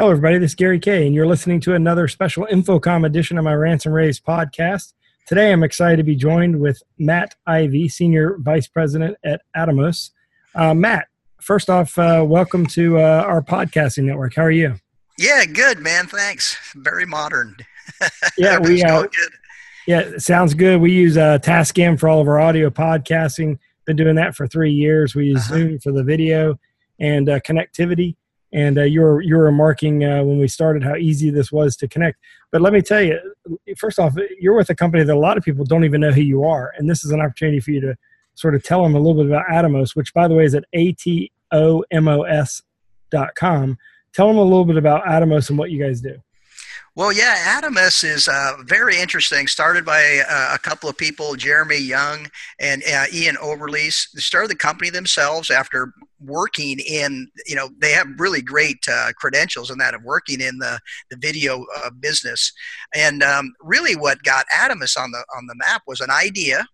Hello, everybody. This is Gary Kayye, and you're listening to another special InfoComm edition of my Rants and rAVes podcast. Today, I'm excited to be joined with Matt Ivey, Senior Vice President at Atomos. Uh, Matt, first off, uh, welcome to uh, our podcasting network. How are you? Yeah, good, man. Thanks. Very modern. Yeah, we. Uh, yeah, sounds good. We use uh, Tascam for all of our audio podcasting. Been doing that for three years. We use uh-huh. Zoom for the video and uh, connectivity. And uh, you were you were remarking uh, when we started how easy this was to connect. But let me tell you, first off, you're with a company that a lot of people don't even know who you are, and this is an opportunity for you to sort of tell them a little bit about Atomos, which by the way is at atomos dot com. Tell them a little bit about Atomos and what you guys do. Well, yeah, Atomos is uh, very interesting. Started by uh, a couple of people, Jeromy Young and uh, Ian Overlease. They started the company themselves after working in, you know, they have really great uh, credentials in that of working in the, the video uh, business. And um, really what got Atomos on the, on the map was an idea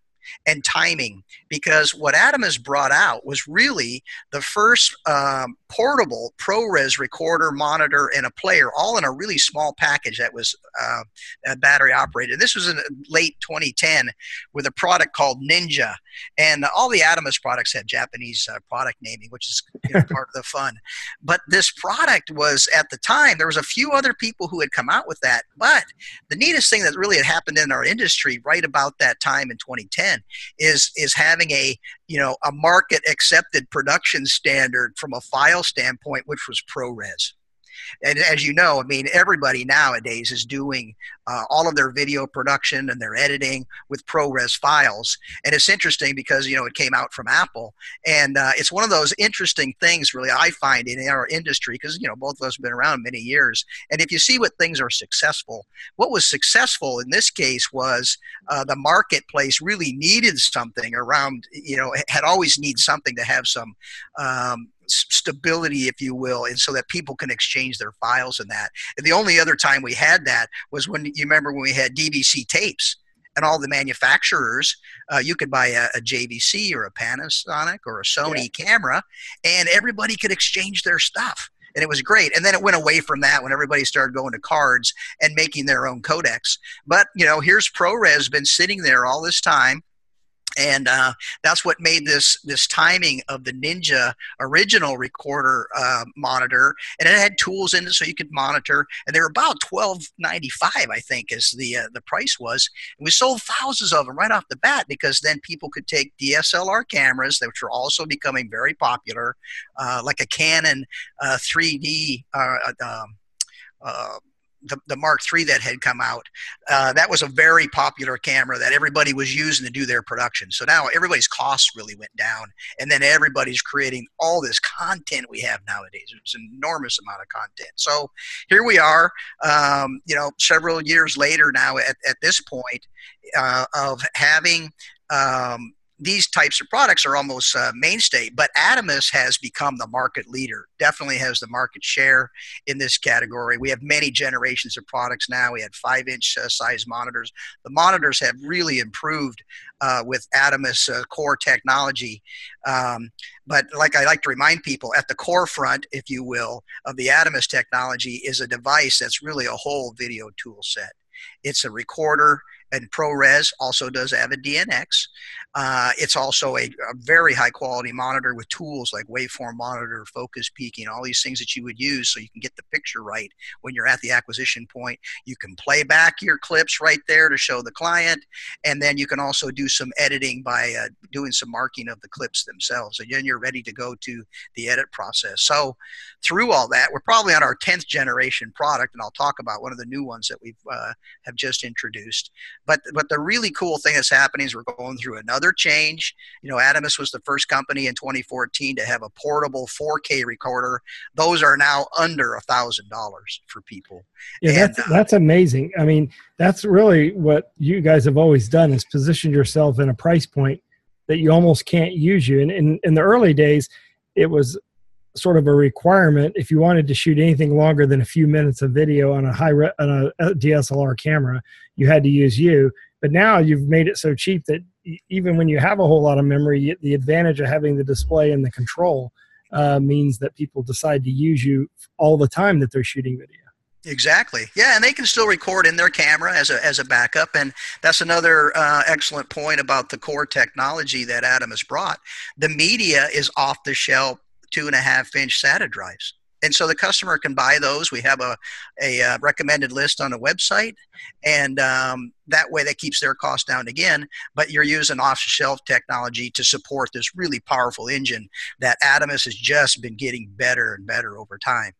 and timing because what Atomos brought out was really the first um, portable ProRes recorder, monitor, and a player, all in a really small package that was uh, battery operated. This was in late 2010 with a product called Ninja, and all the Atomos products have Japanese uh, product naming, which is you know, part of the fun. But this product was at the time there was a few other people who had come out with that, but the neatest thing that really had happened in our industry right about that time in 2010 is is having a you know a market accepted production standard from a file standpoint, which was ProRes and as you know, I mean, everybody nowadays is doing uh, all of their video production and their editing with ProRes files. And it's interesting because, you know, it came out from Apple. And uh, it's one of those interesting things, really, I find in our industry because, you know, both of us have been around many years. And if you see what things are successful, what was successful in this case was uh, the marketplace really needed something around, you know, had always need something to have some um, stability, if you will, and so that people can exchange their files and that. And the only other time we had that was when you remember when we had DVC tapes and all the manufacturers, uh, you could buy a, a, JVC or a Panasonic or a Sony yeah. camera, and everybody could exchange their stuff. And it was great. And then it went away from that when everybody started going to cards and making their own codecs. But, you know, here's ProRes been sitting there all this time and uh, that's what made this this timing of the Ninja original recorder uh, monitor, and it had tools in it so you could monitor. And they were about twelve ninety five, I think, is the uh, the price was. And we sold thousands of them right off the bat because then people could take DSLR cameras, which were also becoming very popular, uh, like a Canon 3D. Uh, the, the Mark III that had come out, uh, that was a very popular camera that everybody was using to do their production. So now everybody's costs really went down, and then everybody's creating all this content we have nowadays. It's an enormous amount of content. So here we are, um, you know, several years later now at, at this point uh, of having um, these types of products are almost uh, mainstay, but Atomos has become the market leader. Definitely has the market share in this category. We have many generations of products now. We had five-inch uh, size monitors. The monitors have really improved uh, with Atomos uh, core technology. Um, but like I like to remind people, at the core front, if you will, of the Atomos technology is a device that's really a whole video tool set. It's a recorder and ProRes also does Avid DNX. Uh, it's also a, a, very high quality monitor with tools like waveform monitor, focus peaking, all these things that you would use so you can get the picture right when you're at the acquisition point. You can play back your clips right there to show the client, and then you can also do some editing by uh, doing some marking of the clips themselves. And then you're ready to go to the edit process. So through all that, we're probably on our 10th generation product, and I'll talk about one of the new ones that we've uh, have just introduced. But but the really cool thing that's happening is we're going through another change. You know, Atomos was the first company in 2014 to have a portable 4K recorder. Those are now under a thousand dollars for people. Yeah, and, that's uh, that's amazing. I mean, that's really what you guys have always done is position yourself in a price point that you almost can't use you. And in, in the early days, it was sort of a requirement if you wanted to shoot anything longer than a few minutes of video on a high re- on a DSLR camera, you had to use you. But now you've made it so cheap that even when you have a whole lot of memory, the advantage of having the display and the control uh, means that people decide to use you all the time that they're shooting video. Exactly. Yeah, and they can still record in their camera as a as a backup, and that's another uh, excellent point about the core technology that Adam has brought. The media is off the shelf two and a half inch SATA drives and so the customer can buy those. We have a, a, uh, recommended list on a website, and um, that way that keeps their cost down again. But you're using off-the-shelf technology to support this really powerful engine that Atomos has just been getting better and better over time.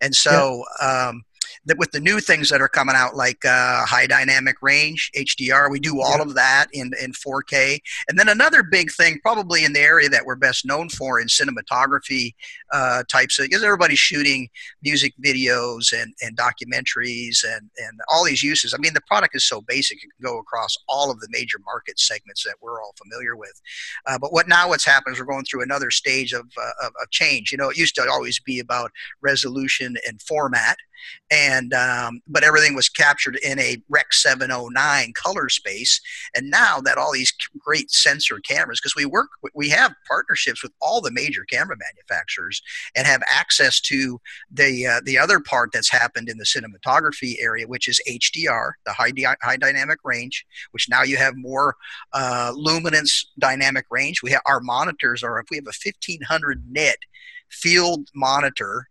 And so yeah. um, that with the new things that are coming out like uh, high dynamic range HDR, we do all yeah. of that in in 4K. And then another big thing, probably in the area that we're best known for in cinematography uh, types, because everybody's shooting music videos and, and documentaries and and all these uses. I mean, the product is so basic; it can go across all of the major market segments that we're all familiar with. Uh, but what now what's happened is we're going through another stage of, uh, of, of change. You know, it used to always be about resolution and format and um, but everything was captured in a Rec 709 color space. And now that all these great sensor cameras, because we work, we have partnerships with all the major camera manufacturers and have access to the uh, the other part that's happened in the cinematography area, which is HDR, the high di- high dynamic range, which now you have more uh, luminance dynamic range. We have our monitors are if we have a 1500 nit field monitor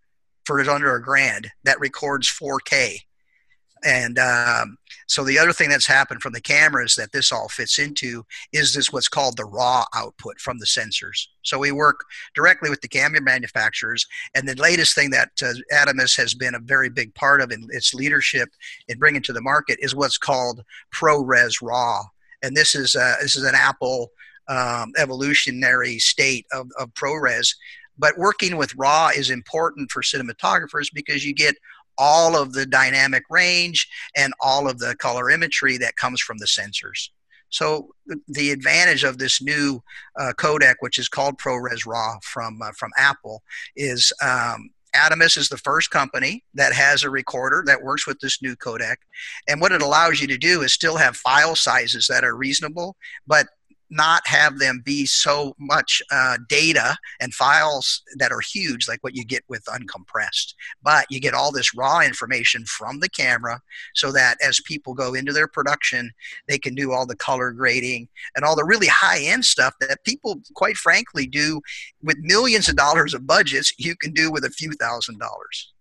for under a grand that records 4K. And um, so the other thing that's happened from the cameras that this all fits into is this what's called the raw output from the sensors. So we work directly with the camera manufacturers. And the latest thing that uh, Atomos has been a very big part of in its leadership in bringing to the market is what's called ProRes RAW. And this is uh, this is an Apple um, evolutionary state of, of ProRes but working with RAW is important for cinematographers because you get all of the dynamic range and all of the colorimetry that comes from the sensors. So the advantage of this new uh, codec, which is called ProRes RAW from uh, from Apple, is um, is the first company that has a recorder that works with this new codec, and what it allows you to do is still have file sizes that are reasonable, but not have them be so much uh, data and files that are huge like what you get with uncompressed. But you get all this raw information from the camera so that as people go into their production they can do all the color grading and all the really high end stuff that people quite frankly do with millions of dollars of budgets you can do with a few thousand dollars.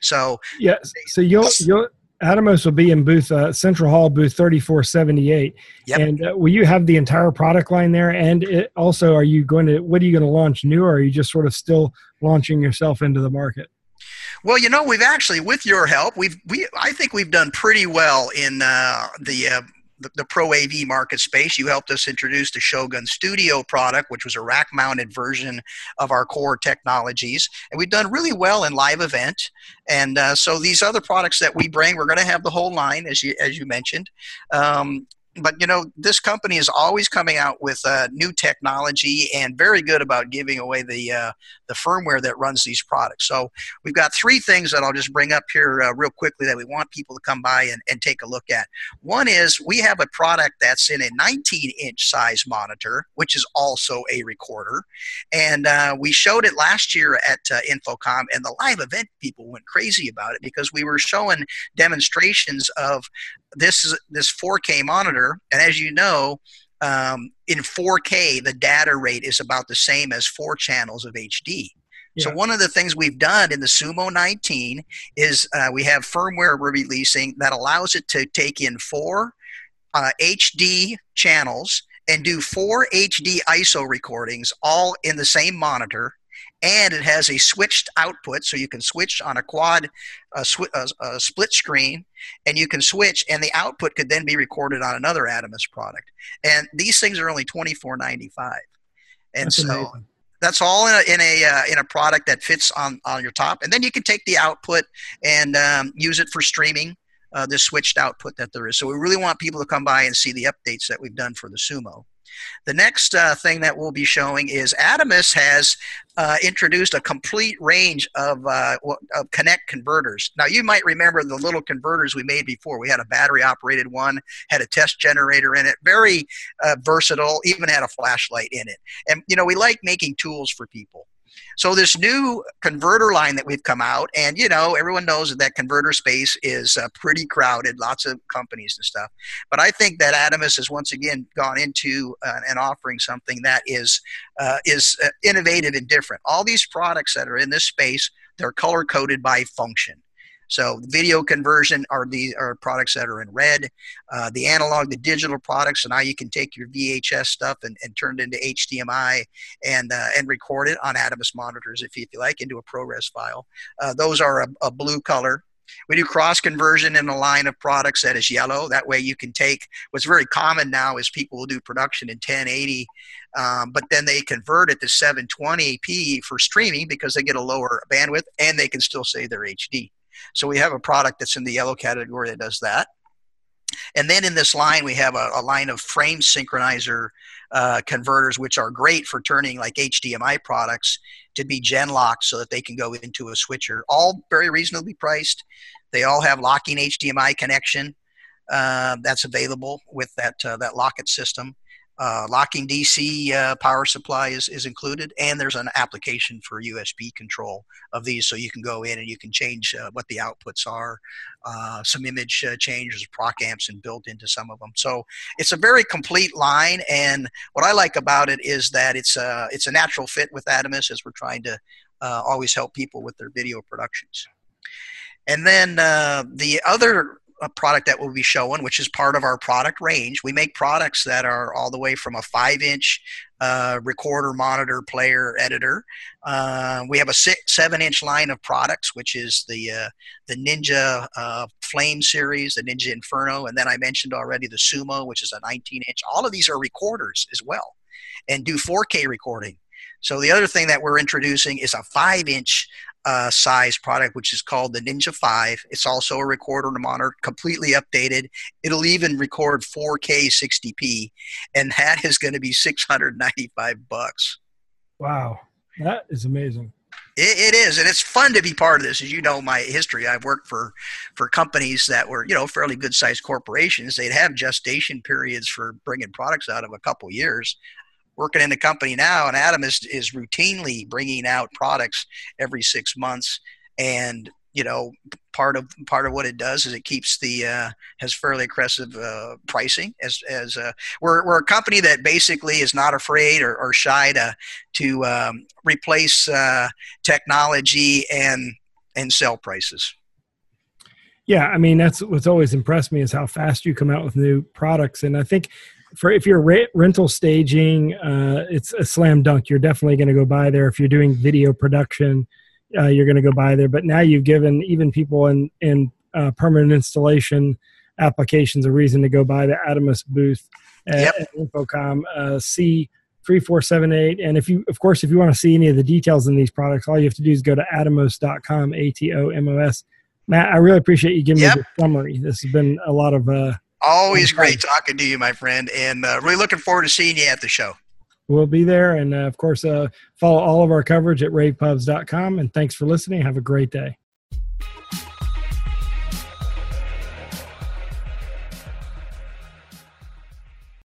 So yes so you'll you'll Atomos will be in booth uh, Central Hall booth 3478. Yep. And uh, will you have the entire product line there? And it, also, are you going to, what are you going to launch new or are you just sort of still launching yourself into the market? Well, you know, we've actually, with your help, we've, we, I think we've done pretty well in uh, the uh, the, the Pro AV market space. You helped us introduce the Shogun Studio product, which was a rack mounted version of our core technologies. And we've done really well in live event. And uh, so these other products that we bring, we're going to have the whole line, as you, as you mentioned. Um, but you know this company is always coming out with uh, new technology and very good about giving away the uh, the firmware that runs these products. So we've got three things that i'll just bring up here uh, real quickly that we want people to come by and, and take a look at. One is we have a product that's in a 19 inch size monitor which is also a recorder. And uh, we showed it last year at uh, InfoComm and the live event people went crazy about it because we were showing demonstrations of this is this 4K monitor, and as you know, um, in 4K the data rate is about the same as four channels of HD. Yeah. So one of the things we've done in the Sumo 19 is uh, we have firmware we're releasing that allows it to take in four uh, HD channels and do four HD ISO recordings all in the same monitor and it has a switched output so you can switch on a quad a, sw- a, a, split screen and you can switch and the output could then be recorded on another Atomos product. And these things are only 24.95 and that's so amazing. that's all in a in a, uh, in a product that fits on on your top. And then you can take the output and um, use it for streaming uh, the switched output that there is. So we really want people to come by and see the updates that we've done for the sumo the next uh, thing that we'll be showing is Atomos has uh, introduced a complete range of, uh, of Connect converters. Now, you might remember the little converters we made before. We had a battery operated one, had a test generator in it, very uh, versatile, even had a flashlight in it. And, you know, we like making tools for people. So this new converter line that we've come out, and you know, everyone knows that that converter space is uh, pretty crowded, lots of companies and stuff. But I think that Atomos has once again gone into uh, and offering something that is uh, is uh, innovative and different. All these products that are in this space, they're color coded by function. So video conversion are the are products that are in red. Uh, the analog, the digital products, so now you can take your VHS stuff and, and turn it into HDMI and uh, and record it on Atomos monitors if you, if you like into a ProRes file. Uh, those are a, a blue color. We do cross conversion in a line of products that is yellow. That way you can take what's very common now is people will do production in 1080, um, but then they convert it to 720p for streaming because they get a lower bandwidth and they can still say they're HD. So we have a product that's in the yellow category that does that. And then in this line, we have a, a line of frame synchronizer uh, converters, which are great for turning like HDMI products to be gen locked so that they can go into a switcher. All very reasonably priced. They all have locking HDMI connection uh, that's available with that uh, that Lockit system. Uh, locking DC uh, power supply is, is included, and there's an application for USB control of these, so you can go in and you can change uh, what the outputs are. Uh, some image uh, changes, proc amps, and built into some of them. So it's a very complete line, and what I like about it is that it's a it's a natural fit with Atomos as we're trying to uh, always help people with their video productions. And then the other a product that we'll be showing, which is part of our product range. We make products that are all the way from a five inch uh, recorder, monitor, player, editor. Uh, we have a six, seven inch line of products, which is the uh, the Ninja uh, Flame series, the Ninja Inferno, and then I mentioned already the Sumo, which is a 19 inch. All of these are recorders as well, and do 4K recording. So the other thing that we're introducing is a five inch uh, size product, which is called the Ninja 5. It's also a recorder and a monitor, completely updated. It'll even record 4K 60p, and that is going to be 695 bucks. Wow, that is amazing. It, it is, and it's fun to be part of this. As you know, my history, I've worked for for companies that were, you know, fairly good sized corporations. They'd have gestation periods for bringing products out of a couple years working in the company now, and Adam is is routinely bringing out products every six months, and you know part of part of what it does is it keeps the uh, has fairly aggressive uh, pricing as as uh, we're we're a company that basically is not afraid or, or shy to to um, replace uh, technology and and sell prices. Yeah, I mean that's what's always impressed me is how fast you come out with new products, and I think for if you're re- rental staging, uh, it's a slam dunk. You're definitely going to go by there. If you're doing video production, uh, you're going to go by there. But now you've given even people in in uh, permanent installation applications a reason to go by the Atomos booth at, yep. at InfoComm. Uh, C three four seven eight. And if you, of course, if you want to see any of the details in these products, all you have to do is go to atomos.com. A T O M O S. Matt, I really appreciate you giving yep. me the summary. This has been a lot of uh, Always great talking to you, my friend, and uh, really looking forward to seeing you at the show. We'll be there. And uh, of course, uh, follow all of our coverage at ravepubs.com. And thanks for listening. Have a great day.